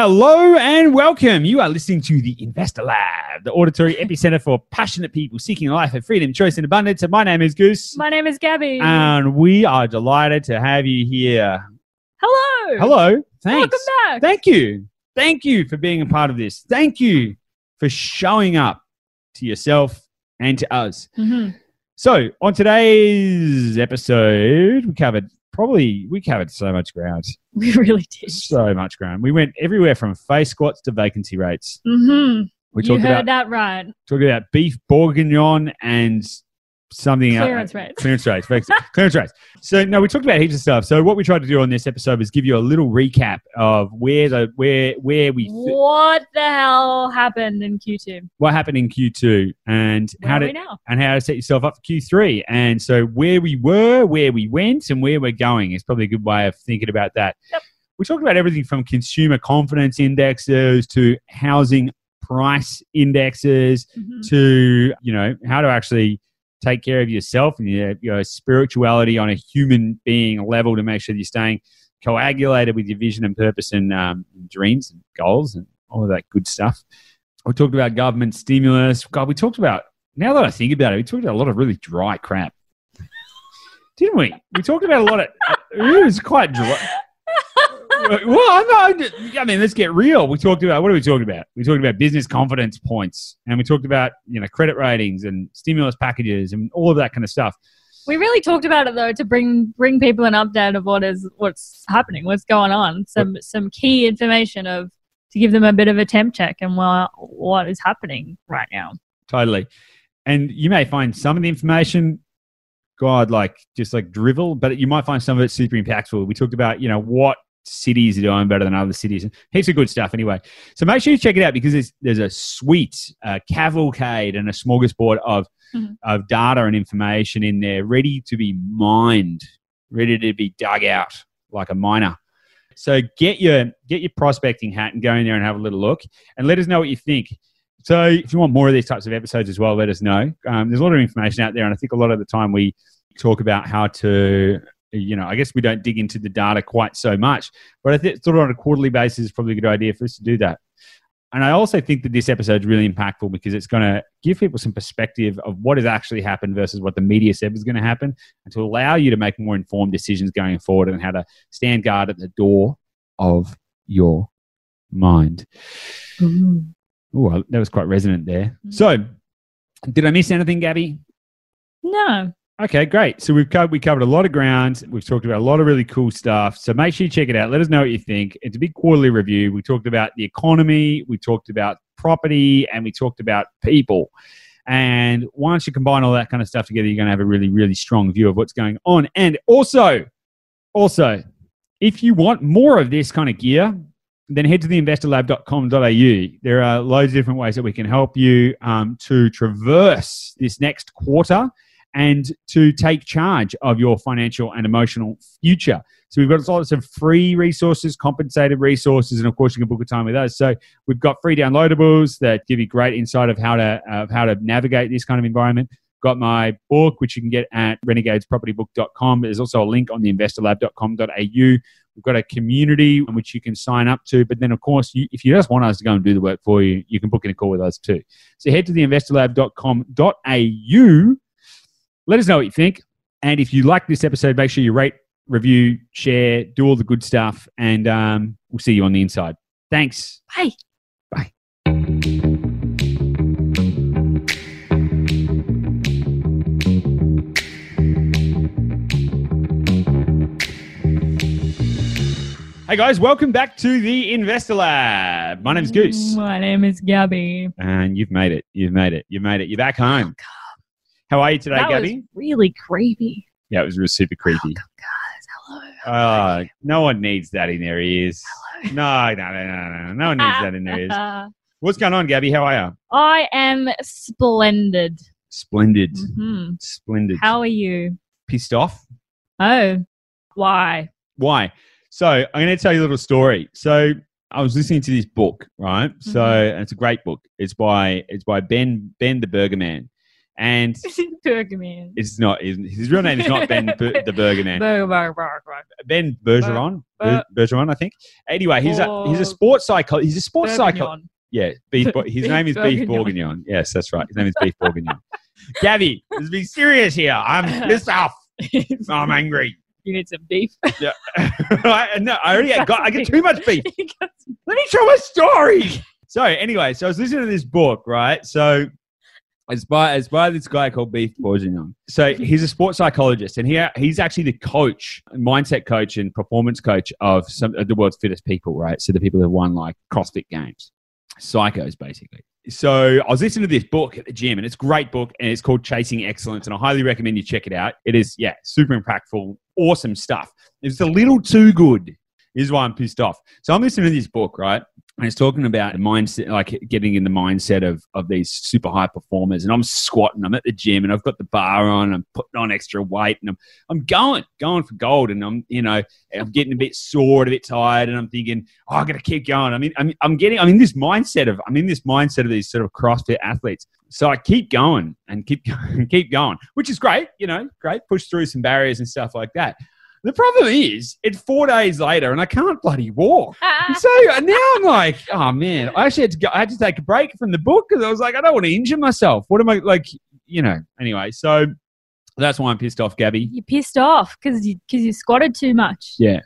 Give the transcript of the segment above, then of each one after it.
Hello and welcome. You are listening to the Investor Lab, the auditory epicenter for passionate people seeking a life of freedom, choice, and abundance. And my name is Goose, My name is Gabby. and we are delighted to have you here. Hello. Hello. Thanks. Welcome back. Thank you. Thank you for being a part of this. Thank you for showing up to yourself and to us. Mhm. So, on today's episode, we covered probably we covered so much ground. We really did. So much ground. We went everywhere from face squats to vacancy rates. hmm We You talked heard about that right. talked about beef bourguignon and something Clearance else. rates. Clearance rates. Clearance rates. So no, we talked about heaps of stuff. So what we tried to do on this episode was give you a little recap of where the where where we th- What the hell happened in Q2? what happened in Q2 and Where how to and how to set yourself up for Q3. And so where we were, where we went, and where we're going is probably a good way of thinking about that. Yep. We talked about everything from consumer confidence indexes to housing price indexes Mhm. to you know how to actually take care of yourself and your, your spirituality on a human being level to make sure that you're staying coagulated with your vision and purpose and um, dreams and goals and all of that good stuff. We talked about government stimulus. God, we talked about now that I think about it, we talked about a lot of really dry crap, didn't we? We talked about a lot of it was quite dry. Well, I'm not, I mean, let's get real. We talked about what are we talking about? We talked about business confidence points, and we talked about you know credit ratings and stimulus packages and all of that kind of stuff. We really talked about it though to bring bring people an update of what is what's happening, what's going on, some some key information of to give them a bit of a temp check and what what is happening right now. Totally. And you may find some of the information, God, like just like drivel, but you might find some of it super impactful. We talked about, you know, what cities are doing better than other cities heaps of good stuff anyway. So make sure you check it out because there's, there's a sweet uh, cavalcade and a smorgasbord of, Mhm. of data and information in there ready to be mined, ready to be dug out like a miner. So get your get your prospecting hat and go in there and have a little look and let us know what you think. So if you want more of these types of episodes as well, let us know. Um, there's a lot of information out there, and I think a lot of the time we talk about how to, you know, I guess we don't dig into the data quite so much, but I think sort of on a quarterly basis is probably a good idea for us to do that. And I also think that this episode is really impactful because it's going to give people some perspective of what has actually happened versus what the media said was going to happen, and to allow you to make more informed decisions going forward and how to stand guard at the door of your mind. Oh, that was quite resonant there. Mhm. So, did I miss anything, Gabby? No. Okay, great. So we've covered we covered a lot of ground. We've talked about a lot of really cool stuff. So make sure you check it out. Let us know what you think. It's a big quarterly review. We talked about the economy, we talked about property, and we talked about people. And once you combine all that kind of stuff together, you're going to have a really, really strong view of what's going on. And also, also, if you want more of this kind of gear, then head to the investorlab.com.au. There are loads of different ways that we can help you um, to traverse this next quarter and to take charge of your financial and emotional future. So we've got lots of free resources, compensated resources, and of course you can book a time with us. So we've got free downloadables that give you great insight of how to of how to navigate this kind of environment. Got my book, which you can get at renegadespropertybook.com. There's also a link on the investorlab.com.au. We've got a community in which you can sign up to. But then, of course, you, if you just want us to go and do the work for you, you can book in a call with us too. So head to the investorlab.com.au. Let us know what you think. And if you like this episode, make sure you rate, review, share, do all the good stuff. And um, we'll see you on the inside. Thanks. Bye. Bye. Hey guys, welcome back to the Investor Lab. My name's Goose, My name is Gabby. and you've made it. You've made it. You've made it. You're back home. How are you today, that Gabby? was really creepy. Yeah, it was real super creepy. Hello. Oh, no one needs that in their ears. Hello. No, no, no, no, no. No one needs that in their ears. Uh, What's going on, Gabby? How are you? I am splendid. Splendid. hmm Splendid. How are you? Pissed off? Oh, why? Why? So I'm going to tell you a little story. So I was listening to this book, right? So Mm-hmm. and it's a great book. It's by it's by Ben Ben the Burger Man, And Burgerman. It's not his, real name is not Ben Bur- the Burger Man. Burger, burger, burger, burger. Ben Bergeron, Ber- Bergeron, I think. Anyway, he's a he's a sports psycho. He's a sports psycho. Yeah, beef. Bo- his Beef name is Beef Bourguignon. Bourguignon. Yes, that's right. His name is Beef Bourguignon. Gabby, let's be serious here. I'm pissed off. I'm angry. you need some beef. Yeah. I, no, I already got. I get too much beef. You got some- Let me tell my story. So anyway, so I was listening to this book, right? So it's by it's by this guy called Beef Bourguignon. So he's a sports psychologist, and he he's actually the coach, mindset coach, and performance coach of some of the world's fittest people, right? So the people who won like CrossFit Games, psychos basically. So I was listening to this book at the gym, and it's a great book, and it's called Chasing Excellence, and I highly recommend you check it out. It is, yeah, super impactful, awesome stuff. It's a little too good. Is why I'm pissed off. So I'm listening to this book, right? And it's talking about mindset, like getting in the mindset of of these super high performers. And I'm squatting. I'm at the gym, and I've got the bar on. I'm putting on extra weight, and I'm I'm going, going for gold. And I'm, you know, I'm getting a bit sore, a bit tired, and I'm thinking, oh, I got to keep going. I mean, I'm I'm getting, I'm in this mindset of, I'm in this mindset of these sort of CrossFit athletes. So I keep going and keep going, keep going, which is great. You know, great. Push through some barriers and stuff like that. The problem is, it's four days later, and I can't bloody walk. Ah. And so now I'm like, oh man, I actually had to go, I had to take a break from the book because I was like, I don't want to injure myself. What am I like? You know. Anyway, so that's why I'm pissed off, Gabby. You're pissed off because you because you squatted too much. Yeah,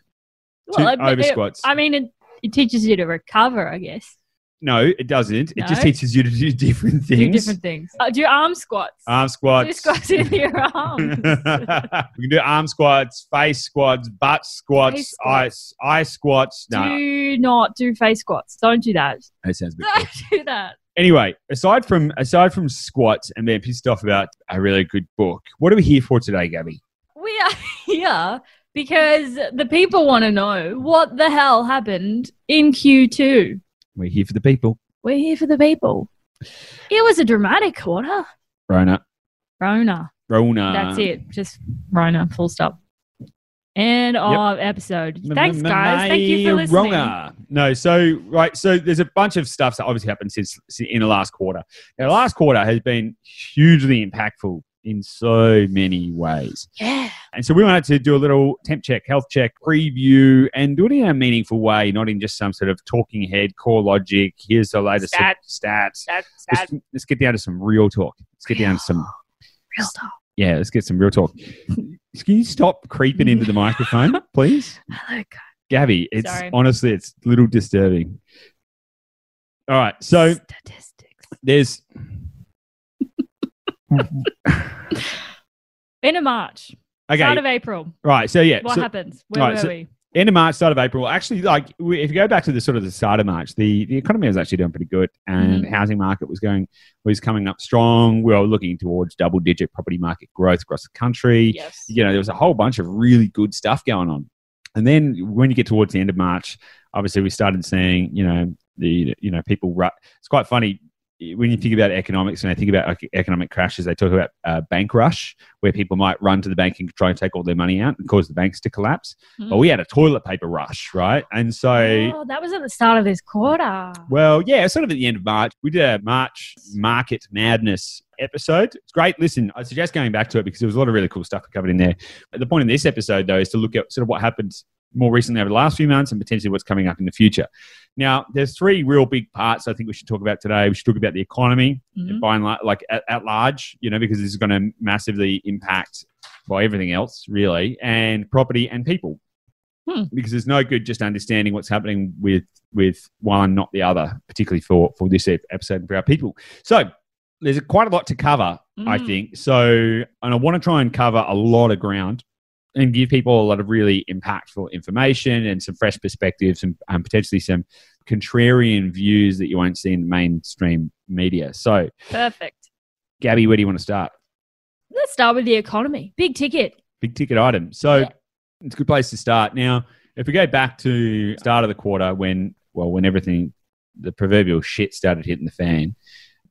Well, Two I- over squats. I mean, it, it teaches you to recover, I guess. No, it doesn't. It just teaches you to do different things. Do different things. Uh, do arm squats. Arm do squats. squats with your arms. we can do arm squats, face squats, butt squats, Face ice squats. eye squats. No, Do not do face squats. Don't do that. that sounds bit. Don't do that. Anyway, aside from aside from squats and being pissed off about a really good book, what are we here for today, Gabby? We are here because the people want to know what the hell happened in Q2. We're here for the people. We're here for the people. It was a dramatic quarter. Rona. Rona. Rona. That's it. Just Rona. Full stop. End of episode. M-m-m-, Thanks, guys. Thank you for listening. Rona. No, so right, so there's a bunch of stuff that obviously happened since in the last quarter. Now, the last quarter has been hugely impactful in so many ways. Yeah. And so we wanted to do a little temp check, health check, preview, and do it in a meaningful way, not in just some sort of talking head, CoreLogic. Here's the latest Stat. stats. Let's, let's get down to some real talk. Let's get down to some Real talk. yeah. Let's get some real talk. Can you stop creeping into the microphone, please? Hello, guys. Gabby, it's Sorry. honestly it's a little disturbing. All right, so Statistics. there's End of March. okay, Start of April. right. So yeah, What so happens? Where right, were so- we? end of March, start of April. Actually, like if you go back to the sort of the start of March, the, the economy was actually doing pretty good, and Mhm. housing market was going was coming up strong. We were looking towards double digit property market growth across the country. Yes. you know, there was a whole bunch of really good stuff going on. And then when you get towards the end of March, obviously we started seeing, you know, the, you know, people, it's quite funny when you think about economics and I think about economic crashes, they talk about uh, bank rush, where people might run to the bank and try and take all their money out and cause the banks to collapse. Mm. But we had a toilet paper rush, right? And so, Oh, that was at the start of this quarter. well, yeah, sort of at the end of March. We did a March market madness episode. It's great. Listen, I suggest going back to it because there was a lot of really cool stuff covered in there. But the point of this episode, though, is to look at sort of what happened more recently over the last few months and potentially what's coming up in the future. Now, there's three real big parts I think we should talk about today. We should talk about the economy, Mhm. by and large, like at, at large, you know, because this is going to massively impact by everything else, really, and property and people. Hmm. Because there's no good just understanding what's happening with with one, not the other, particularly for for this episode and for our people. So there's quite a lot to cover, I Mm. think. So, and I want to try and cover a lot of ground and give people a lot of really impactful information and some fresh perspectives and, and potentially some contrarian views that you won't see in the mainstream media. So, Perfect. Gabby, where do you want to start? Let's start with the economy. Big ticket. Big ticket item. So, Yeah. it's a good place to start. Now, if we go back to start of the quarter when, well, when everything, the proverbial shit started hitting the fan,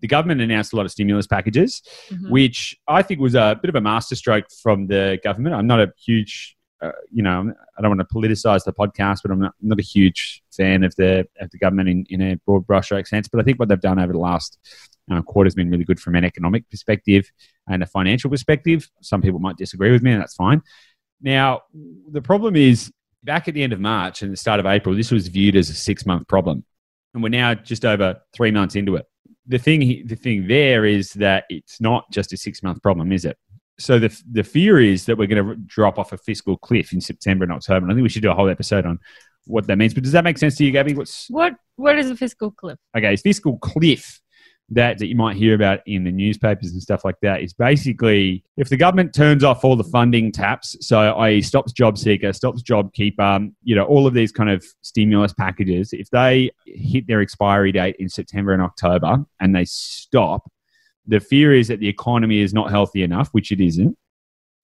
the government announced a lot of stimulus packages. Mhm. which I think was a bit of a masterstroke from the government. I'm not a huge uh, you know, I don't want to politicize the podcast, but I'm not, not a huge fan of the of the government in, in a broad brushstroke sense. But I think what they've done over the last uh, quarter has been really good from an economic perspective and a financial perspective. Some people might disagree with me, and that's fine. Now, the problem is back at the end of March and the start of April, this was viewed as a six month problem, and we're now just over three months into it. The thing, the thing there is that it's not just a six month problem, is it? so the the fear is that we're going to drop off a fiscal cliff in September and October. And I think we should do a whole episode on what that means. But does that make sense to you, Gabby? What's what? What is a fiscal cliff? Okay, it's fiscal cliff that, that you might hear about in the newspapers and stuff like that is basically if the government turns off all the funding taps, so i.e. stops job seeker, stops job keeper, you know, all of these kind of stimulus packages, if they hit their expiry date in September and October and they stop, the fear is that the economy is not healthy enough, which it isn't.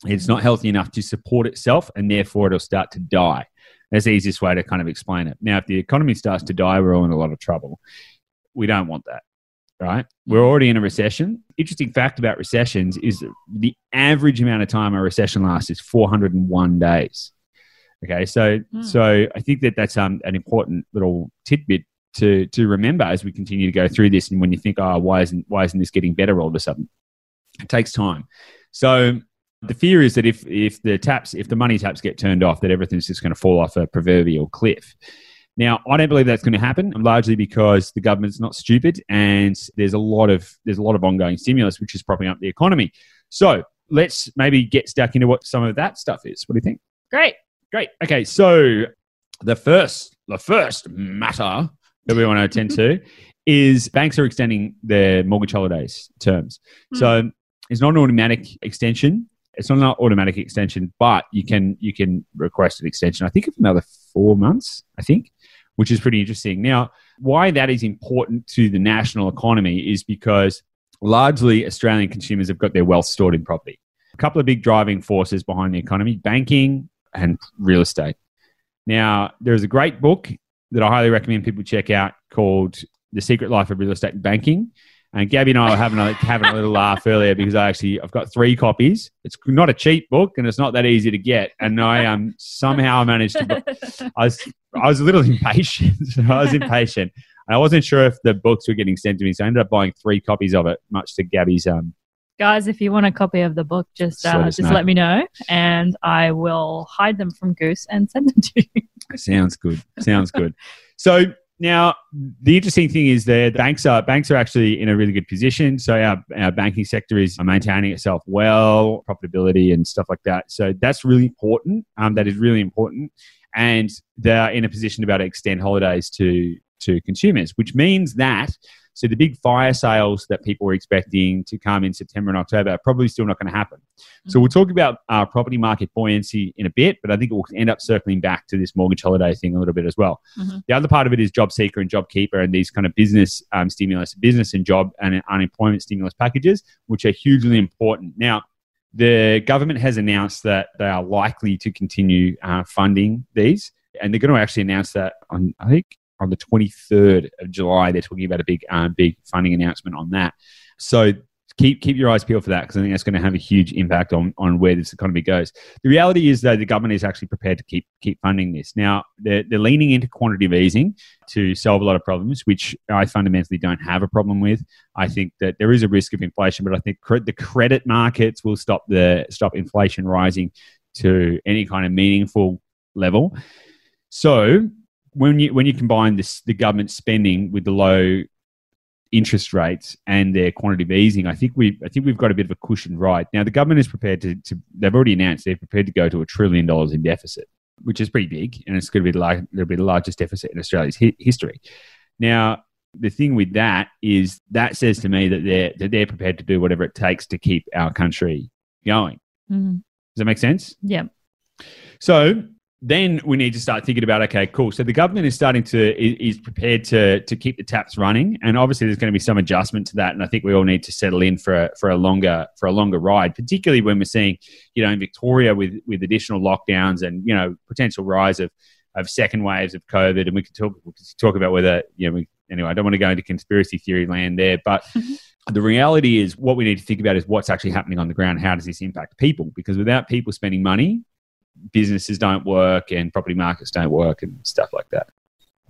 It's not healthy enough to support itself, and therefore it'll start to die. That's the easiest way to kind of explain it. Now, if the economy starts to die, we're all in a lot of trouble. We don't want that, right? We're already in a recession. Interesting fact about recessions is the average amount of time a recession lasts is 401 days. Okay, so mm. so I think that that's um, an important little tidbit to to remember as we continue to go through this. And when you think, oh, why isn't why isn't this getting better all of a sudden? It takes time. So the fear is that if if the taps if the money taps get turned off, that everything's just going to fall off a proverbial cliff. Now, I don't believe that's going to happen, largely because the government's not stupid, and there's a lot of there's a lot of ongoing stimulus which is propping up the economy. So let's maybe get stuck into what some of that stuff is. What do you think? Great, great. Okay, so the first the first matter that we want to attend to is banks are extending their mortgage holidays terms. Mm. So it's not an automatic extension. It's not an automatic extension, but you can you can request an extension. I think of another four months. I think, which is pretty interesting. Now, why that is important to the national economy is because largely Australian consumers have got their wealth stored in property. A couple of big driving forces behind the economy: banking and real estate. Now, there's a great book that I highly recommend people check out called The Secret Life of Real Estate Banking. And Gabby and I were having a, having a little laugh earlier because I actually I've got three copies. It's not a cheap book and it's not that easy to get. And I um somehow managed to. I was I was a little impatient. I was impatient. And I wasn't sure if the books were getting sent to me, so I ended up buying three copies of it, much to Gabby's um. Guys, if you want a copy of the book, just uh, just, just let me know, and I will hide them from Goose and send them to you. Sounds good. Sounds good. So now the interesting thing is that banks are banks are actually in a really good position. So our, our banking sector is maintaining itself well, profitability and stuff like that. So that's really important. Um, that is really important, and they're in a position to be able to extend holidays to to consumers, which means that so the big fire sales that people were expecting to come in September and October are probably still not going to happen. Mm-hmm. So we'll talk about uh, property market buoyancy in a bit, but I think it will end up circling back to this mortgage holiday thing a little bit as well. Mm-hmm. The other part of it is job seeker and job keeper and these kind of business um, stimulus, business and job and unemployment stimulus packages, which are hugely important. Now, the government has announced that they are likely to continue uh, funding these, and they're going to actually announce that on I think on the 23rd of July. They're talking about a big, um, big funding announcement on that. So keep keep your eyes peeled for that because I think that's going to have a huge impact on on where this economy goes. The reality is though the government is actually prepared to keep keep funding this. Now they're they're leaning into quantitative easing to solve a lot of problems, which I fundamentally don't have a problem with. I think that there is a risk of inflation, but I think cre- the credit markets will stop the stop inflation rising to any kind of meaningful level. So when you when you combine this the government spending with the low interest rates and their quantitative easing, I think we I think we've got a bit of a cushion right now. The government is prepared to, to they've already announced they're prepared to go to a trillion dollars in deficit, which is pretty big, and it's going to be the, it'll be the largest deficit in Australia's hi- history. Now, the thing with that is that says to me that they're that they're prepared to do whatever it takes to keep our country going. Mm-hmm. Does that make sense? Yeah. So then we need to start thinking about okay cool. So the government is starting to is prepared to to keep the taps running. And obviously there's going to be some adjustment to that. And i think we all need to settle in for a, for a longer for a longer ride particularly when we're seeing you know in victoria with with additional lockdowns and you know potential rise of of second waves of covid. And we can talk we can talk about whether you know we, anyway i don't want to go into conspiracy theory land there but mm-hmm. the reality is what we need to think about is what's actually happening on the ground. How does this impact people? Because without people spending money businesses don't work and property markets don't work and stuff like that.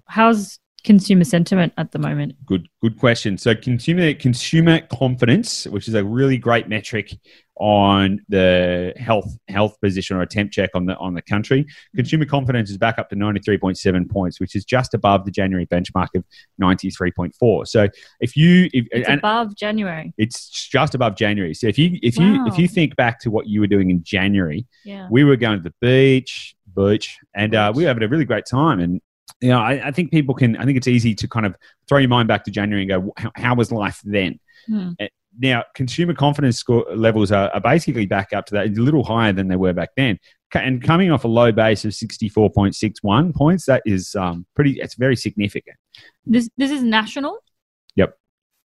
How's consumer sentiment at the moment? Good, good question. So consumer consumer confidence, which is a really great metric on the health health position or a temp check on the on the country. Consumer confidence is back up to 93.7 points, which is just above the January benchmark of 93.4. So if you if, It's above January. it's just above January. So if you if you if you think back to what you were doing in January, Yeah. we were going to the beach, beach, and uh, we were having a really great time. And you know, I, I think people can. I think it's easy to kind of throw your mind back to January and go, how, how was life then? Hmm. Now, consumer confidence score levels are, are basically back up to that, a little higher than they were back then. And coming off a low base of 64.61 points, that is um, pretty, it's very significant. This this is national. Yep.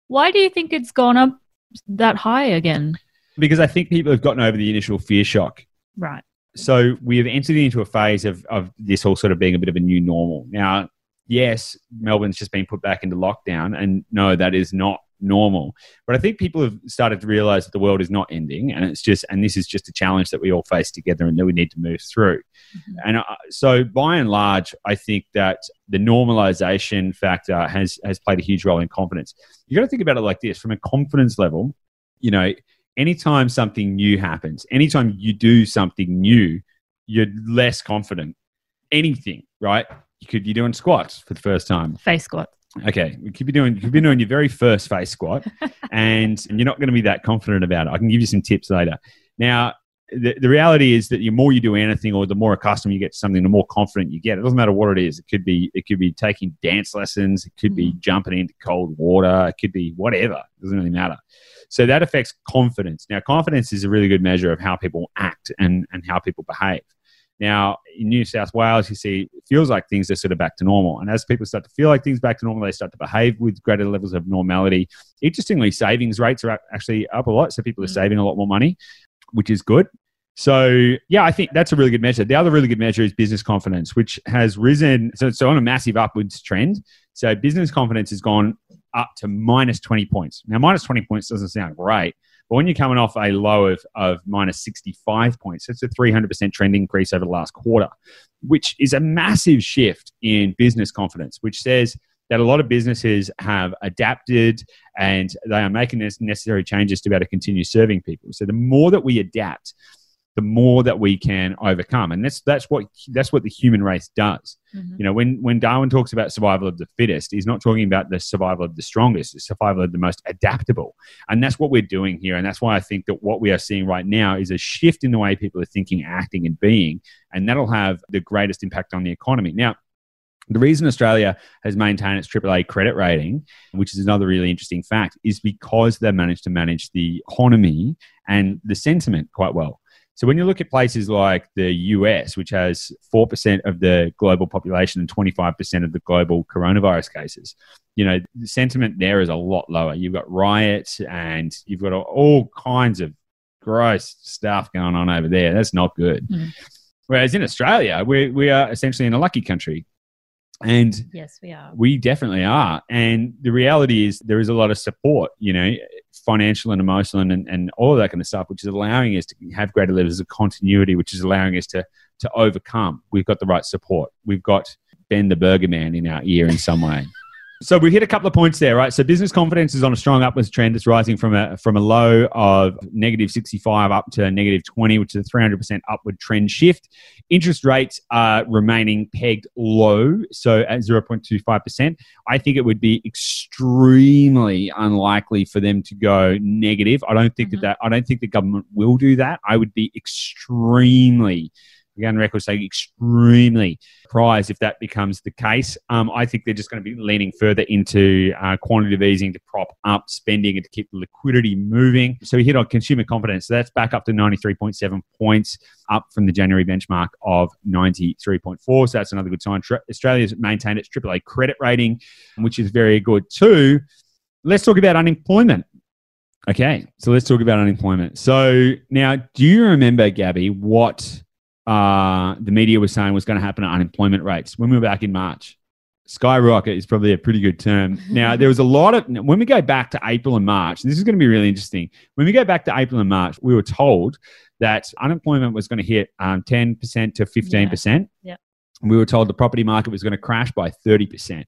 Why do you think it's gone up that high again? Because I think people have gotten over the initial fear shock. Right. So we have entered into a phase of, of this all sort of being a bit of a new normal. Now, yes, Melbourne's just been put back into lockdown, and no, that is not normal. But I think people have started to realize that the world is not ending, and it's just, and this is just a challenge that we all face together and that we need to move through. Mhm. And uh, so, by and large, I think that the normalization factor has has played a huge role in confidence. You got to think about it like this: from a confidence level, you know, anytime something new happens, anytime you do something new, you're less confident. Anything, right? You could you're doing squats for the first time. Face squat. Okay, you could be doing you could be doing your very first face squat, and you're not going to be that confident about it. I can give you some tips later. Now, the, the reality is that the more you do anything, or the more accustomed you get to something, the more confident you get. It doesn't matter what it is. It could be it could be taking dance lessons. It could be mm-hmm. jumping into cold water. It could be whatever. It doesn't really matter. So that affects confidence. Now, confidence is a really good measure of how people act and and how people behave. Now, in New South Wales, you see, it feels like things are sort of back to normal. And as people start to feel like things back to normal, they start to behave with greater levels of normality. Interestingly, savings rates are actually up a lot. So people are Mm. saving a lot more money, which is good. So, yeah, I think that's a really good measure. The other really good measure is business confidence, which has risen. So, it's on a massive upwards trend. So, business confidence has gone up to minus 20 points. Now, minus 20 points doesn't sound great, but when you're coming off a low of, of minus 65 points, it's a 300% trend increase over the last quarter, which is a massive shift in business confidence, which says that a lot of businesses have adapted and they are making necessary changes to be able to continue serving people. So the more that we adapt, the more that we can overcome, and that's that's what that's what the human race does. Mhm. You know, when when Darwin talks about survival of the fittest, he's not talking about the survival of the strongest, the survival of the most adaptable. And that's what we're doing here. And that's why I think that what we are seeing right now is a shift in the way people are thinking, acting, and being. And that'll have the greatest impact on the economy. Now, the reason Australia has maintained its AAA credit rating, which is another really interesting fact, is because they've managed to manage the economy and the sentiment quite well. So when you look at places like the US, which has 4% of the global population and 25% of the global coronavirus cases, you know, the sentiment there is a lot lower. You've got riots and you've got all kinds of gross stuff going on over there. That's not good. Mm. Whereas in Australia, we, we are essentially in a lucky country. And Yes, we are. we definitely are. And the reality is there is a lot of support, you know, financial and emotional and, and all of that kind of stuff, which is allowing us to have greater levels of continuity, which is allowing us to to overcome. We've got the right support. We've got Ben the Burger Man in our ear in some way. So we hit a couple of points there, right? So business confidence is on a strong upwards trend. It's rising from a from a low of negative 65 up to negative 20, which is a 300% upward trend shift. Interest rates are remaining pegged low, so at 0.25%. I think it would be extremely unlikely for them to go negative. I don't think Mhm. that, that I don't think the government will do that. I would be extremely again record saying extremely surprised if that becomes the case. Um, I think they're just going to be leaning further into uh, quantitative easing to prop up spending and to keep the liquidity moving. So we hit on consumer confidence. So that's back up to 93.7 points, up from the January benchmark of 93.4. So that's another good sign. Tra- Australia's maintained its AAA credit rating, which is very good too. Let's talk about unemployment. Okay, so let's talk about unemployment. So now, do you remember, Gabby, what uh, the media was saying was going to happen to unemployment rates when we were back in March? Skyrocket is probably a pretty good term. Now, there was a lot of, when we go back to April and March, and this is going to be really interesting. When we go back to April and March, we were told that unemployment was going to hit um, 10% to 15%. Yeah. We were told the property market was going to crash by 30%.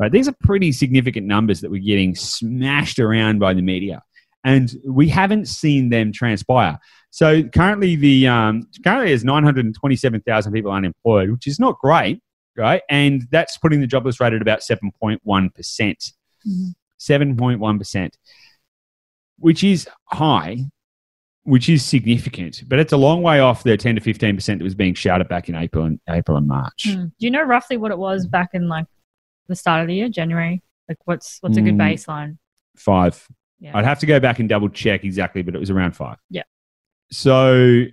Right? These are pretty significant numbers that we're getting smashed around by the media. And we haven't seen them transpire. So currently, the um, currently there's 927,000 people unemployed, which is not great, right? And that's putting the jobless rate at about 7.1 percent. Mhm. 7.1 percent, which is high, which is significant, but it's a long way off the 10 to 15 percent that was being shouted back in April and April and March. Hmm. Do you know roughly what it was back in like the start of the year, January? Like what's what's a good Mm. baseline? Five. Yeah. I'd have to go back and double check exactly, but it was around five. Yeah. So,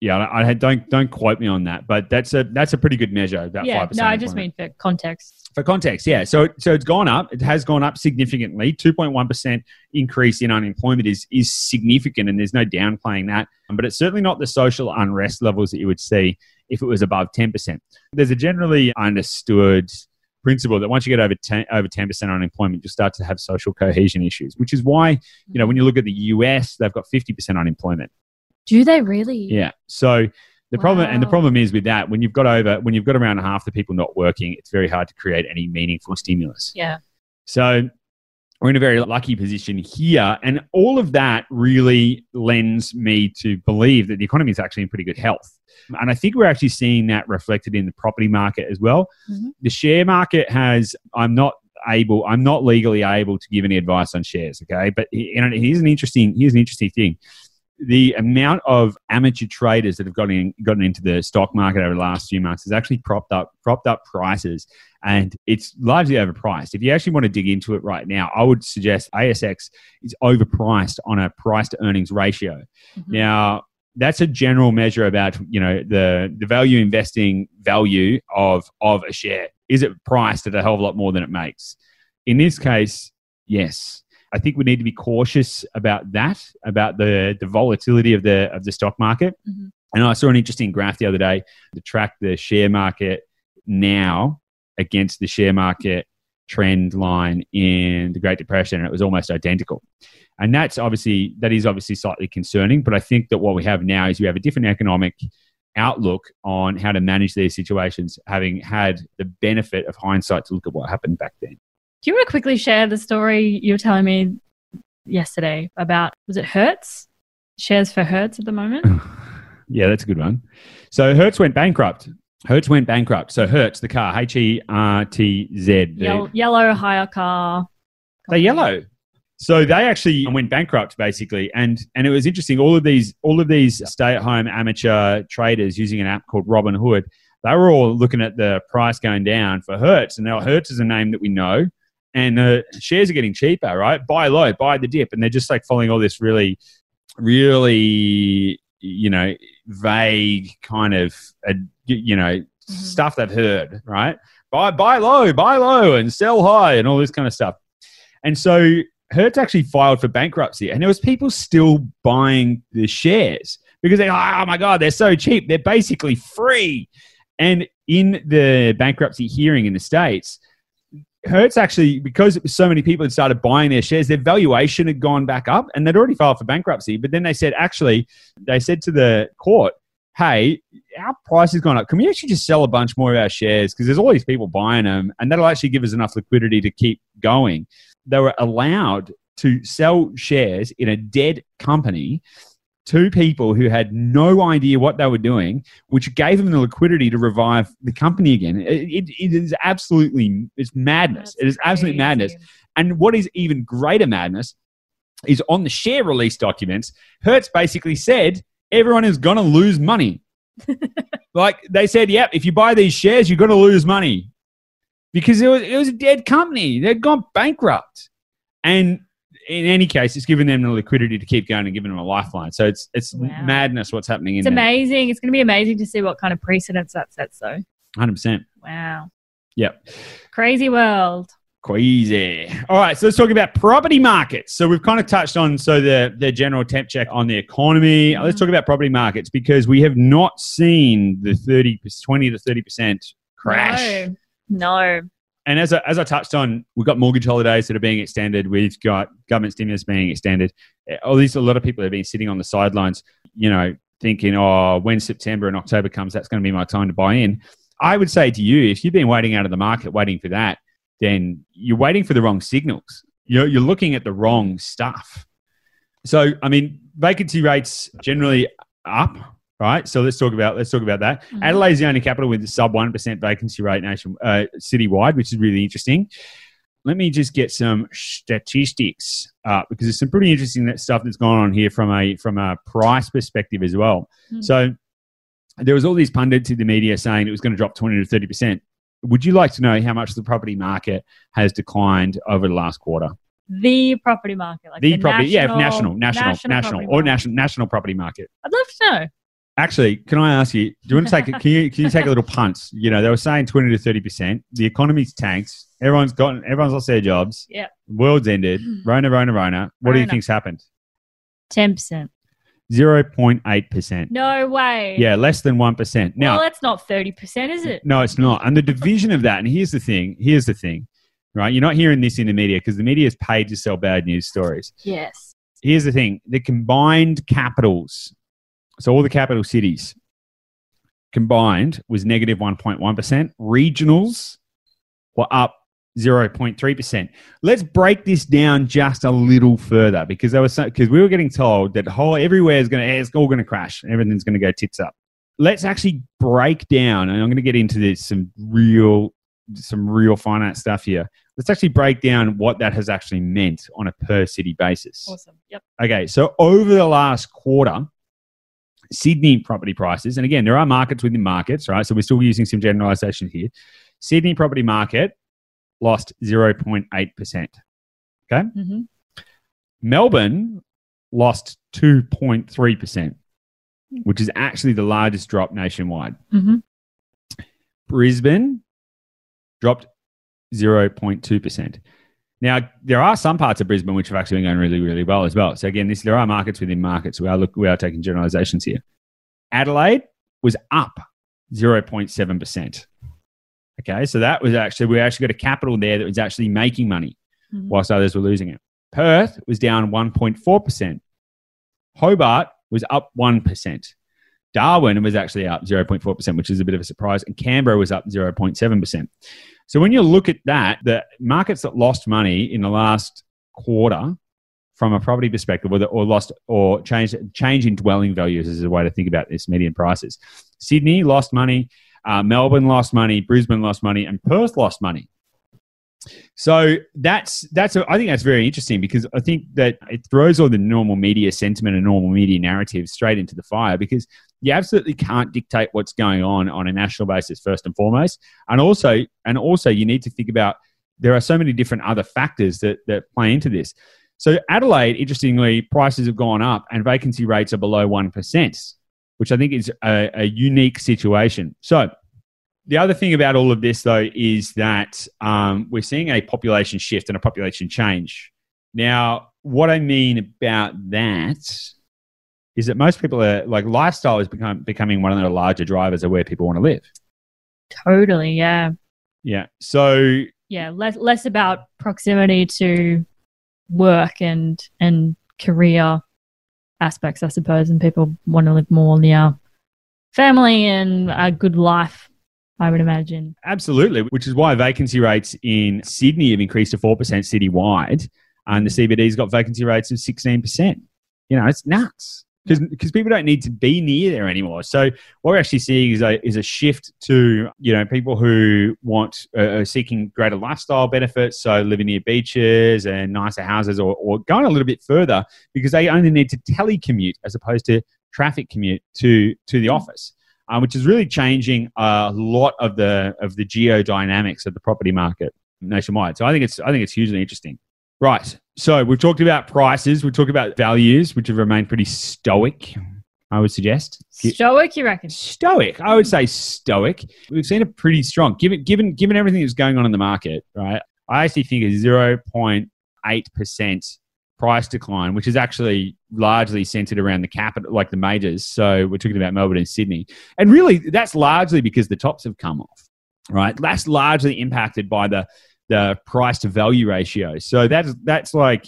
yeah, I had, don't don't quote me on that, but that's a that's a pretty good measure. About yeah. five percent. No, I just mean for context. for context, yeah. So so it's gone up. It has gone up significantly. Two point one percent increase in unemployment is is significant, and there's no downplaying that. But it's certainly not the social unrest levels that you would see if it was above ten percent. There's a generally understood principle that once you get over 10 over 10% unemployment you'll start to have social cohesion issues which is why you know when you look at the US they've got 50% unemployment Do they really? yeah. So the problem and the problem is with that when you've got over when you've got around half the people not working, it's very hard to create any meaningful stimulus. Yeah. So we're in a very lucky position here, and all of that really lends me to believe that the economy is actually in pretty good health. And I think we're actually seeing that reflected in the property market as well. Mhm. The share market has. I'm not able. I'm not legally able to give any advice on shares. Okay, but here's an interesting. Here's an interesting thing the amount of amateur traders that have gotten gotten into the stock market over the last few months has actually propped up propped up prices, and it's largely overpriced. If you actually want to dig into it right now, I would suggest ASX is overpriced on a price to earnings ratio. Mhm. Now, that's a general measure about you know the the value investing value of of a share. Is it priced at a hell of a lot more than it makes? In this case, yes. I think we need to be cautious about that, about the, the volatility of the of the stock market. Mhm. And I saw an interesting graph the other day to track the share market now against the share market trend line in the Great Depression, and it was almost identical. And that's obviously that is obviously slightly concerning. But I think that what we have now is we have a different economic outlook on how to manage these situations, having had the benefit of hindsight to look at what happened back then. Do you want to quickly share the story you were telling me yesterday about was it Hertz? Shares for Hertz at the moment? Yeah, that's a good one. So Hertz went bankrupt. Hertz went bankrupt. So Hertz, the car, H E R T Z. the- Yel- yellow hire car. They're yellow. So they actually went bankrupt basically, and and it was interesting. All of these all of these stay at home amateur traders using an app called Robinhood, they were all looking at the price going down for Hertz, and now Hertz is a name that we know, and the shares are getting cheaper, right? Buy low, buy the dip, and they're just like following all this really, really you know vague kind of uh, you know Mhm. stuff they've heard, right? Buy buy low, buy low, and sell high, and all this kind of stuff. And so Hertz actually filed for bankruptcy, and there was people still buying the shares because they're, oh my god, they're so cheap, they're basically free. And in the bankruptcy hearing in the states, Hertz actually, because it was so many people had started buying their shares, their valuation had gone back up, and they'd already filed for bankruptcy. But then they said, actually, they said to the court, "Hey, our price has gone up. Can we actually just sell a bunch more of our shares? Because there's all these people buying them, and that'll actually give us enough liquidity to keep going." They were allowed to sell shares in a dead company to people who had no idea what they were doing, which gave them the liquidity to revive the company again. It, it, it is absolutely it's madness. That's it is absolute madness. And what is even greater madness is on the share release documents, Hertz basically said everyone is going to lose money. like they said, yep, if you buy these shares, you're going to lose money because it was, it was a dead company. They'd gone bankrupt. And in any case, it's given them the liquidity to keep going and giving them a lifeline. So it's it's Wow. madness what's happening in It's there. amazing. It's going to be amazing to see what kind of precedents that sets, though. 100%. Wow. Yep. Crazy world. Crazy. All right, so let's talk about property markets. So we've kind of touched on so the the general temp check on the economy. Mm-hmm. Let's talk about property markets because we have not seen the 30 20 to 30% crash. No. No. And as I, as I touched on, we've got mortgage holidays that are being extended. We've got government stimulus being extended. Uh, All these, a lot of people have been sitting on the sidelines, you know, thinking, oh, when September and October comes, that's going to be my time to buy in. I would say to you, if you've been waiting out of the market, waiting for that, then you're waiting for the wrong signals. You're, you're looking at the wrong stuff. So, I mean, vacancy rates generally up, right? So let's talk about let's talk about that. Mm-hmm. Adelaide's the only capital with a sub one percent vacancy rate nation uh, citywide, which is really interesting. Let me just get some statistics uh, because there's some pretty interesting stuff that's going on here from a from a price perspective as well. Mm-hmm. So there was all these pundits in the media saying it was going to drop 20 to 30 percent. Would you like to know how much the property market has declined over the last quarter? the property market, like the, the property, national, yeah, national, national, national, national or national national property market. I'd love to know. Actually, can I ask you? Do you want to take? can you can you take a little punt? You know, they were saying twenty to thirty percent. The economy's tanked. Everyone's gotten. Everyone's lost their jobs. Yeah. World's ended. Hmm. Rona, Rona, Rona. What do you think's happened? Ten percent. 0.8%. No way. Yeah, less than 1%. Now, well, that's not 30%, is it? No, it's not. And the division of that, and here's the thing, here's the thing right? You're not hearing this in the media because the media is paid to sell bad news stories. Yes. Here's the thing the combined capitals, so all the capital cities combined was negative 1.1. Regionals were up 0.3%. Let's break this down just a little further because there was because we were getting told that whole everywhere is going to it's all going to crash. Everything's going to go tits up. Let's actually break down and I'm going to get into this some real some real finance stuff here. Let's actually break down what that has actually meant on a per city basis. Awesome. Yep. Okay, so over the last quarter, Sydney property prices, and again, there are markets within markets, right? So we're still using some generalization here. Sydney property market lost 0.8%. Okay. Mm-hmm. Melbourne lost 2.3%, which is actually the largest drop nationwide. Mm-hmm. Brisbane dropped 0.2%. Now, there are some parts of Brisbane which have actually been going really, really well as well. So again, this, there are markets within markets. We are, look, we are taking generalizations here. Adelaide was up 0.7%. Okay, so that was actually, we actually got a capital there that was actually making money mm-hmm. whilst others were losing it. Perth was down 1.4%. Hobart was up 1%. Darwin was actually up 0.4%, which is a bit of a surprise. And Canberra was up 0.7%. So when you look at that, the markets that lost money in the last quarter from a property perspective, or, or lost or changed change in dwelling values is a way to think about this median prices. Sydney lost money, uh, Melbourne lost money, Brisbane lost money, and Perth lost money. So that's that's I think that's very interesting because I think that it throws all the normal media sentiment and normal media narrative straight into the fire because you absolutely can't dictate what's going on on a national basis first and foremost. And also and also you need to think about there are so many different other factors that that play into this. So adelaide interestingly prices have gone up and vacancy rates are below 1% which i think is a, a unique situation. So the other thing about all of this though is that um, we're seeing a population shift and a population change now what i mean about that is that most people are like lifestyle is become, becoming one of the larger drivers of where people want to live. Totally, yeah. Yeah. So yeah, less less about proximity to work and and career aspects, I suppose, and people want to live more near family and a good life. I would imagine. Absolutely, which is why vacancy rates in Sydney have increased to 4% citywide, and the CBD's got vacancy rates of 16%. You know, it's nuts because people don't need to be near there anymore. So what we're actually seeing is a is a shift to you know people who want uh, seeking greater lifestyle benefits, so living near beaches and nicer houses, or, or going a little bit further because they only need to telecommute as opposed to traffic commute to to the hmm. office. Um, which is really changing a lot of the of the geodynamics of the property market nationwide. So I think it's I think it's hugely interesting. Right. So we've talked about prices. We've talked about values, which have remained pretty stoic. I would suggest stoic. You reckon stoic? I would say stoic. We've seen a pretty strong, given given given everything that's going on in the market, right? I actually think a zero point eight percent price decline, which is actually largely centered around the capital, like the majors. So we're talking about Melbourne and Sydney, and really that's largely because the tops have come off, right? That's largely impacted by the the price to value ratio. So that's that's like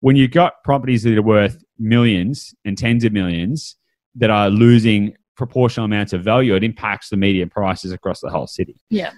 when you've got properties that are worth millions and tens of millions, that are losing proportional amounts of value, it impacts the median prices across the whole city. Yeah.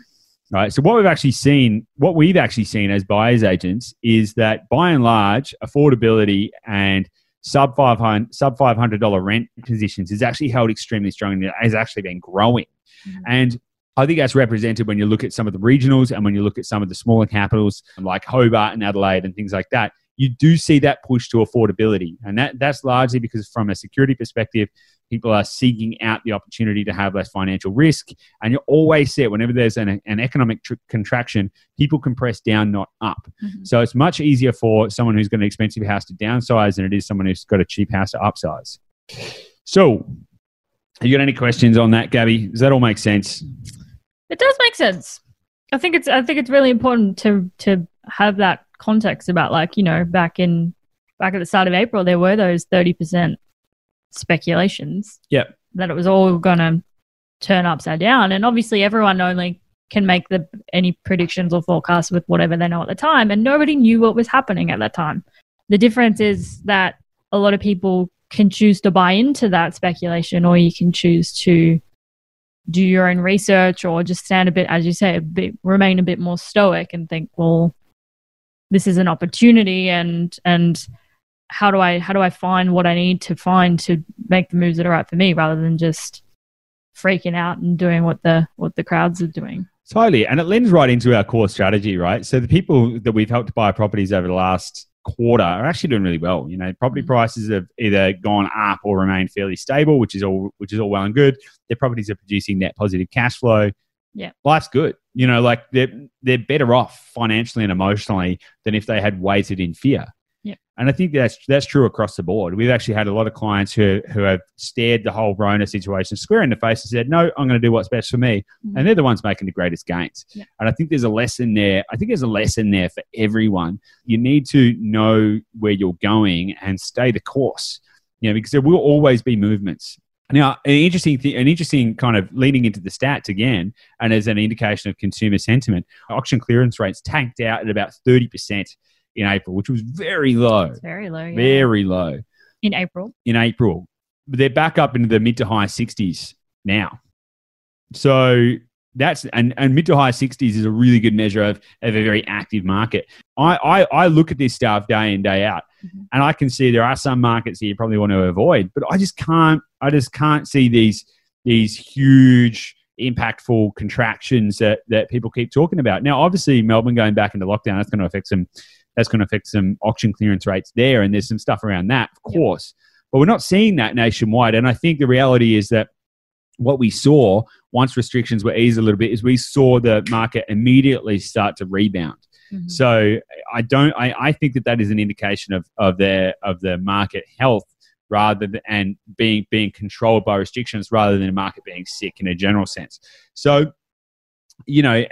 Right. So what we've actually seen, what we've actually seen as buyers agents is that by and large, affordability and sub five hundred sub five hundred dollar rent positions is actually held extremely strong and has actually been growing. Mhm. And I think that's represented when you look at some of the regionals and when you look at some of the smaller capitals like Hobart and Adelaide and things like that. You do see that push to affordability, and that that's largely because from a security perspective, people are seeking out the opportunity to have less financial risk. And you always see it whenever there's an, an economic tr- contraction, people compress down, not up. Mhm. So it's much easier for someone who's got an expensive house to downsize than it is someone who's got a cheap house to upsize. So, you got any questions on that, Gabby? Does that all make sense? It does make sense. I think it's I think it's really important to to have that context about like, you know, back in back at the start of April there were those thirty percent speculations. Yep. That it was all gonna turn upside down. And obviously everyone only can make the any predictions or forecasts with whatever they know at the time. And nobody knew what was happening at that time. The difference is that a lot of people can choose to buy into that speculation or you can choose to do your own research or just stand a bit, as you say, a bit, remain a bit more stoic and think, well, this is an opportunity and and how do I how do I find what I need to find to make the moves that are right for me rather than just freaking out and doing what the what the crowds are doing. Totally. And it lends right into our core strategy, right? So the people that we've helped buy properties over the last quarter are actually doing really well. You know, property Mhm. prices have either gone up or remained fairly stable, which is all which is all well and good. Their properties are producing net positive cash flow. Yeah. Life's good. You know, like they're they're better off financially and emotionally than if they had waited in fear. And I think that's that's true across the board. We've actually had a lot of clients who who have stared the whole Rona situation square in the face and said, "No, I'm going to do what's best for me," Mhm. and they're the ones making the greatest gains. Yeah. And I think there's a lesson there. I think there's a lesson there for everyone. You need to know where you're going and stay the course. You know, because there will always be movements. Now, an interesting thing, an interesting kind of leading into the stats again, and as an indication of consumer sentiment, auction clearance rates tanked out at about 30% in April, which was very low, It's very low. Yeah. very low in April. in April. But they're back up into the mid to high 60s now. So that's and, and mid to high 60s is a really good measure of, of a very active market. I, I, I look at this stuff day in, day out, Mhm. and I can see there are some markets that you probably want to avoid, but I just can't I just can't see these these huge impactful contractions that, that people keep talking about. Now, obviously Melbourne going back into lockdown, that's going to affect some that's going to affect some auction clearance rates there, and there's some stuff around that, of Yep. course. But we're not seeing that nationwide. And I think the reality is that what we saw once restrictions were eased a little bit is we saw the market immediately start to rebound. Mhm. So I don't. I, I think that that is an indication of of their of the market health rather than and being being controlled by restrictions rather than the market being sick in a general sense. So, you know,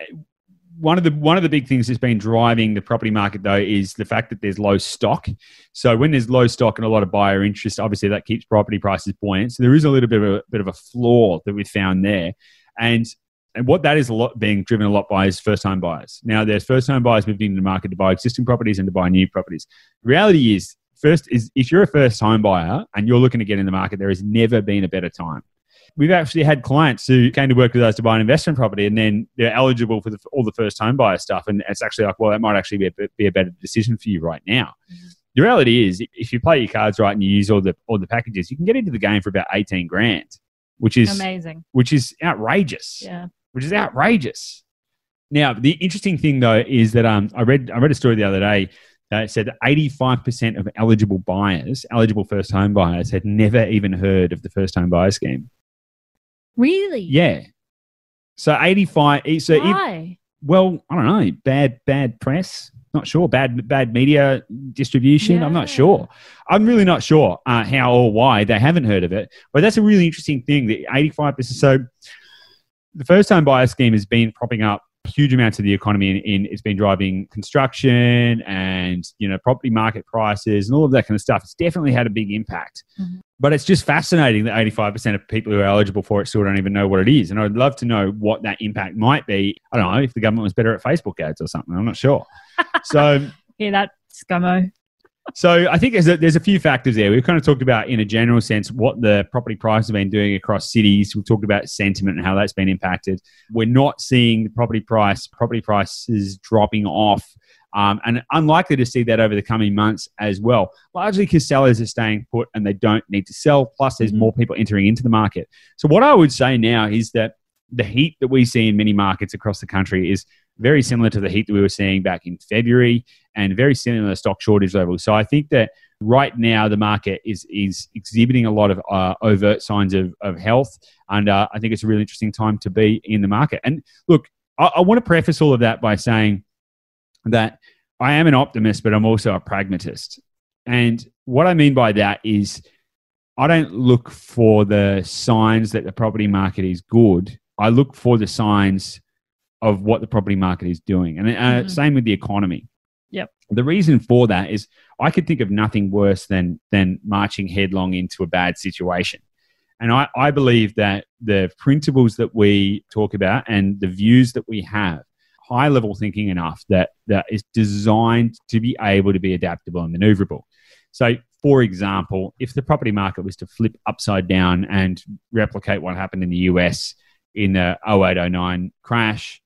one of the one of the big things that's been driving the property market though is the fact that there's low stock. So when there's low stock and a lot of buyer interest, obviously that keeps property prices buoyant. So there is a little bit of a bit of a flaw that we found there, and and what that is a lot being driven a lot by is first time buyers. Now there's first time buyers moving into the market to buy existing properties and to buy new properties. The reality is first is if you're a first home buyer and you're looking to get in the market, there has never been a better time. We've actually had clients who came to work with us to buy an investment property, and then they're eligible for the, all the first home buyer stuff. And it's actually like, well, that might actually be a, be a better decision for you right now. Mhm. The reality is, if you play your cards right and you use all the all the packages, you can get into the game for about eighteen grand, which is Amazing. which is outrageous Yeah. which is outrageous. Now, the interesting thing though is that um, I read I read a story the other day that said that 85% of eligible buyers, eligible first home buyers, had never even heard of the first home buyer scheme. Really? Yeah. So 85 so if, Why? well, I don't know, bad bad press, not sure, bad bad media distribution, I'm not sure. I'm really not sure uh, how or why they haven't heard of it. But that's a really interesting thing. The 85%. So the first time buyer scheme has been propping up huge amounts of the economy in, in it's been driving construction and you know property market prices and all of that kind of stuff it's definitely had a big impact Mhm. But it's just fascinating that 85% of people who are eligible for it still don't even know what it is. And i'd love to know what that impact might be. I don't know if the government was better at facebook ads or something. I'm not sure. So Yeah, that scummo. So I think there's a, there's a few factors there. We've kind of talked about, in a general sense, what the property price have been doing across cities. We've talked about sentiment and how that's been impacted. We're not seeing the property price property prices dropping off, um, and unlikely to see that over the coming months as well. Largely because sellers are staying put and they don't need to sell. Plus, there's Mhm. more people entering into the market. So what I would say now is that the heat that we see in many markets across the country is very similar to the heat that we were seeing back in February and very similar to stock shortage levels. So I think that right now the market is is exhibiting a lot of uh, overt signs of, of health, and uh, I think it's a really interesting time to be in the market. And look, I, I want to preface all of that by saying that I am an optimist, but I'm also a pragmatist. And what I mean by that is I don't look for the signs that the property market is good. I look for the signs of what the property market is doing. And uh, Mhm. same with the economy. Yep. The reason for that is I could think of nothing worse than than marching headlong into a bad situation. And I, I believe that the principles that we talk about and the views that we have, high level thinking enough that that is designed to be able to be adaptable and maneuverable. So, for example, if the property market was to flip upside down and replicate what happened in the US in the 0809 crash,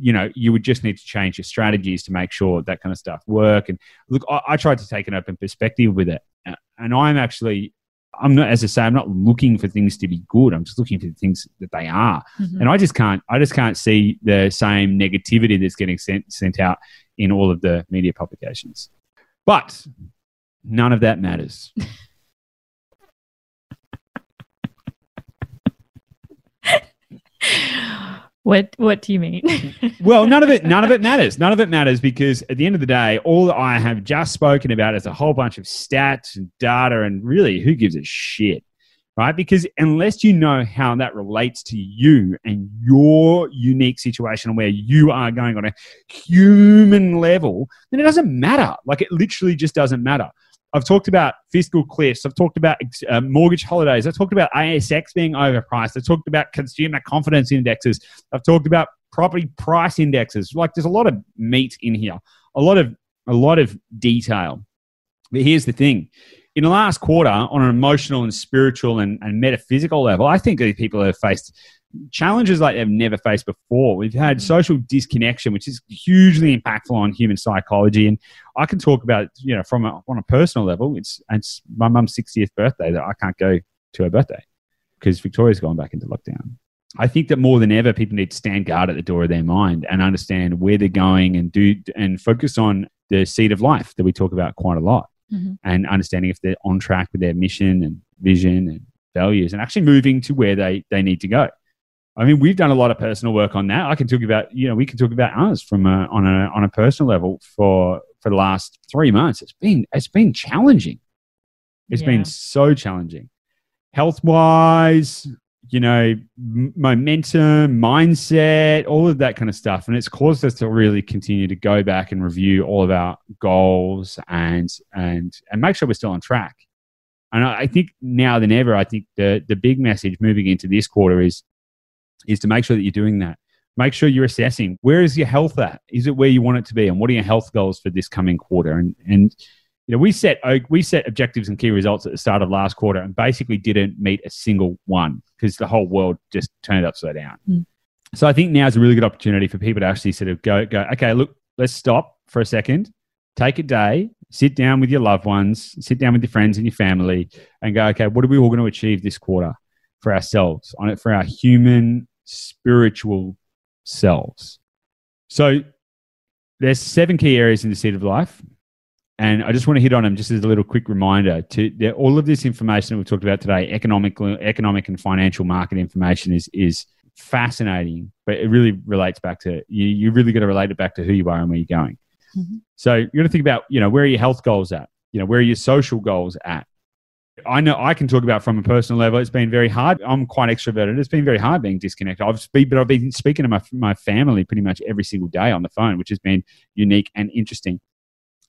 you know, you would just need to change your strategies to make sure that kind of stuff work. And look, I, I tried to take an open perspective with it, Uh, and I'm actually, I'm not, as I say, I'm not looking for things to be good. I'm just looking for the things that they are, Mhm. and I just can't, I just can't see the same negativity that's getting sent sent out in all of the media publications. But none of that matters. What What do you mean? Mm-hmm. well, none of it, none of it matters. None of it matters because at the end of the day, all that I have just spoken about is a whole bunch of stats and data, and really, who gives a shit, right? Because unless you know how that relates to you and your unique situation and where you are going on a human level, then it doesn't matter. Like it literally just doesn't matter. I've talked about fiscal cliffs. I've talked about uh, mortgage holidays. I've talked about ASX being overpriced. I've talked about consumer confidence indexes. I've talked about property price indexes. Like there's a lot of meat in here, a lot of a lot of detail. But here's the thing: in the last quarter, on an emotional and spiritual and, and metaphysical level, I think people have faced challenges like they've never faced before. We've had social disconnection, which is hugely impactful on human psychology. And I can talk about, you know, from a, on a personal level, it's, it's my mum's 60th birthday that I can't go to her birthday because Victoria's gone back into lockdown. I think that more than ever, people need to stand guard at the door of their mind and understand where they're going and do and focus on the seed of life that we talk about quite a lot Mhm. and understanding if they're on track with their mission and vision and values and actually moving to where they, they need to go. I mean, we've done a lot of personal work on that. I can talk about, you know, we can talk about ours from a, on a on a personal level for for the last three months. It's been it's been challenging. It's Yeah. been so challenging, health wise, you know, m- momentum, mindset, all of that kind of stuff, and it's caused us to really continue to go back and review all of our goals and and and make sure we're still on track. And I I think now than ever, I think the the big message moving into this quarter is is to make sure that you're doing that. Make sure you're assessing where is your health at? Is it where you want it to be? And what are your health goals for this coming quarter? And and you know, we set we set objectives and key results at the start of last quarter and basically didn't meet a single one because the whole world just turned upside down. Mm. So I think now is a really good opportunity for people to actually sort of go go okay, look, let's stop for a second, take a day, sit down with your loved ones, sit down with your friends and your family, and go, okay, what are we all going to achieve this quarter for ourselves on it for our human spiritual selves. So there's seven key areas in the seed of life. And I just want to hit on them just as a little quick reminder to all of this information that we've talked about today, economic, economic and financial market information is, is fascinating, but it really relates back to you. You really got to relate it back to who you are and where you're going. Mhm. So you're going to think about, you know, where are your health goals at? You know, where are your social goals at? I know I can talk about from a personal level. It's been very hard. I'm quite extroverted. It's been very hard being disconnected. I've speak, but I've been speaking to my my family pretty much every single day on the phone, which has been unique and interesting.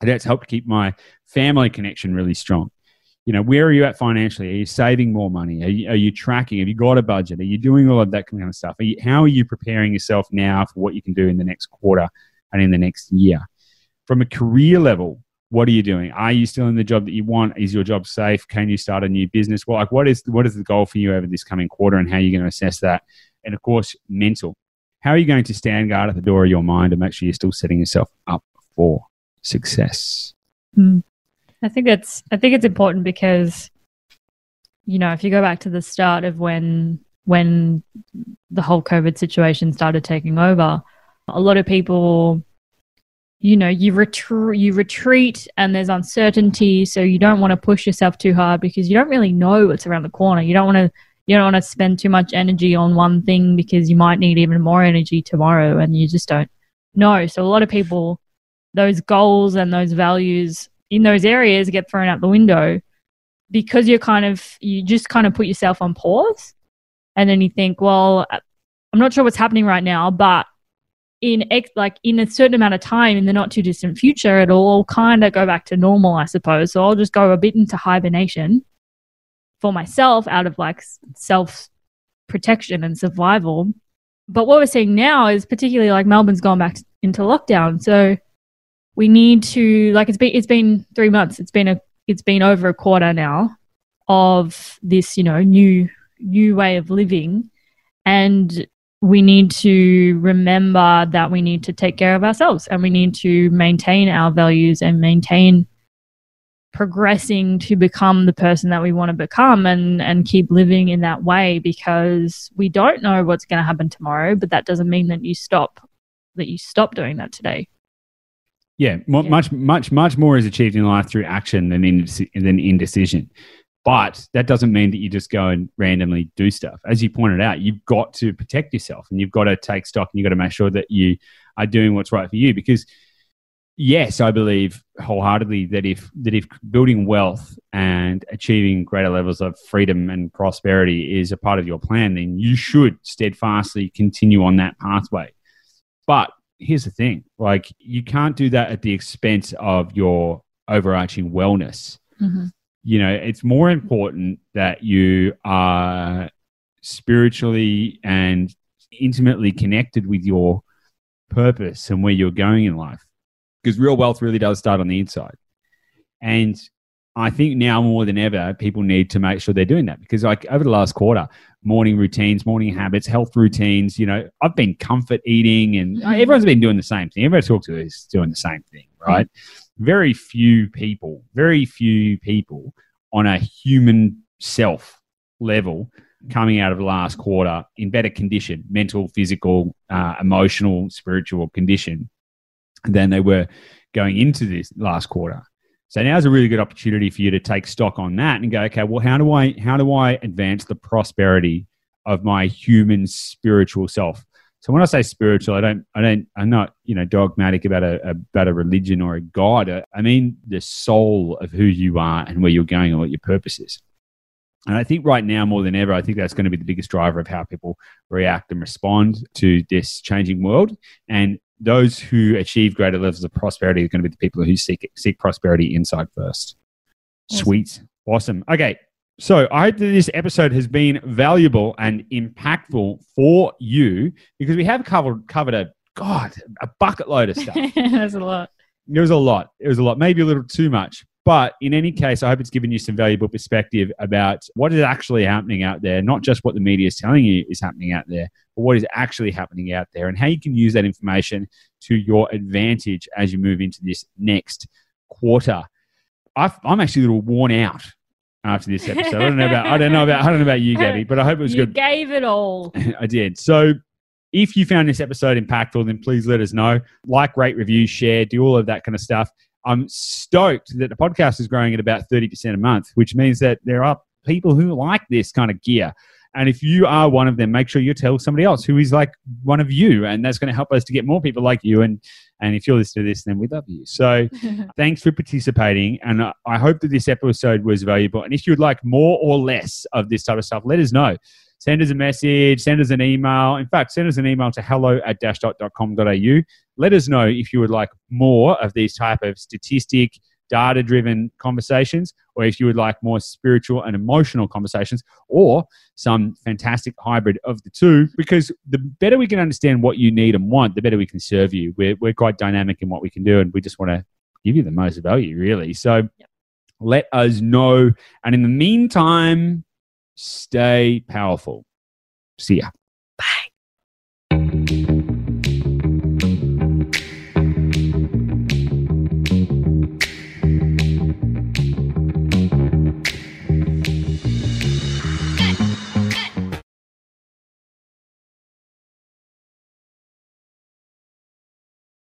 And that's helped keep my family connection really strong. You know, where are you at financially? Are you saving more money? Are you, are you tracking? Have you got a budget? Are you doing all of that kind of stuff? Are you, how are you preparing yourself now for what you can do in the next quarter and in the next year? From a career level, what are you doing? Are you still in the job that you want? Is your job safe? Can you start a new business? Well, like what is what is the goal for you over this coming quarter, and how are you going to assess that? And of course, mental. How are you going to stand guard at the door of your mind and make sure you're still setting yourself up for success? Mm. I think it's I think it's important because you know if you go back to the start of when when the whole COVID situation started taking over, a lot of people you know you retreat you retreat and there's uncertainty so you don't want to push yourself too hard because you don't really know what's around the corner. You don't want to you don't want to spend too much energy on one thing because you might need even more energy tomorrow and you just don't know. So a lot of people those goals and those values in those areas get thrown out the window because you're kind of you just kind of put yourself on pause and then you think well i'm not sure what's happening right now but in ex- like in a certain amount of time in the not too distant future it'll all kind of go back to normal i suppose. So i'll just go a bit into hibernation for myself out of like self protection and survival. But what we're seeing now is particularly like melbourne's gone back into lockdown. So we need to like it's been it's been three months. It's been a it's been over a quarter now of this you know new new way of living. And we need to remember that we need to take care of ourselves and we need to maintain our values and maintain progressing to become the person that we want to become and and keep living in that way because we don't know what's going to happen tomorrow but that doesn't mean that you stop that you stop doing that today yeah, m- yeah. much much much more is achieved in life through action than in than indecision but that doesn't mean that you just go and randomly do stuff. As you pointed out, you've got to protect yourself and you've got to take stock and you've got to make sure that you are doing what's right for you. Because yes, I believe wholeheartedly that if that if building wealth and achieving greater levels of freedom and prosperity is a part of your plan, then you should steadfastly continue on that pathway. But here's the thing like you can't do that at the expense of your overarching wellness. Mm-hmm you know, it's more important that you are spiritually and intimately connected with your purpose and where you're going in life. Because real wealth really does start on the inside. And I think now more than ever, people need to make sure they're doing that because, like, over the last quarter, morning routines, morning habits, health routines, you know, I've been comfort eating and mm-hmm. everyone's been doing the same thing. Everyone I talk to is doing the same thing, right? Very few people, very few people on a human self level coming out of the last quarter in better condition, mental, physical, uh, emotional, spiritual condition than they were going into this last quarter. So now is a really good opportunity for you to take stock on that and go, okay, well, how do I how do I advance the prosperity of my human spiritual self? So when I say spiritual, I don't, I don't, I'm not, you know, dogmatic about a, about a religion or a god. I mean the soul of who you are and where you're going and what your purpose is. And I think right now more than ever, I think that's going to be the biggest driver of how people react and respond to this changing world. And those who achieve greater levels of prosperity are going to be the people who seek seek prosperity inside first. Awesome. Sweet, awesome. Okay, so I hope that this episode has been valuable and impactful for you because we have covered covered a god a bucket load of stuff. There's a lot. It was a lot. It was a lot. Maybe a little too much. But in any case, I hope it's given you some valuable perspective about what is actually happening out there, not just what the media is telling you is happening out there, but what is actually happening out there and how you can use that information to your advantage as you move into this next quarter. i am actually a little worn out after this episode. I don't know about I don't know about I don't know about you, Gabby, but I hope it was you good. Gave it all. I did. So if you found this episode impactful, then please let us know. Like, rate, review, share, do all of that kind of stuff. I'm stoked that the podcast is growing at about 30% a month, which means that there are people who like this kind of gear. And if you are one of them, make sure you tell somebody else who is like one of you. And that's going to help us to get more people like you. And, and if you're listening to this, then we love you. So thanks for participating. And I hope that this episode was valuable. And if you'd like more or less of this type of stuff, let us know. Send us a message, send us an email. In fact, send us an email to hello at dashdot.com.au. Let us know if you would like more of these type of statistic, data driven conversations, or if you would like more spiritual and emotional conversations, or some fantastic hybrid of the two, because the better we can understand what you need and want, the better we can serve you. We're, we're quite dynamic in what we can do, and we just want to give you the most value, really. So let us know. And in the meantime, stay powerful. See ya.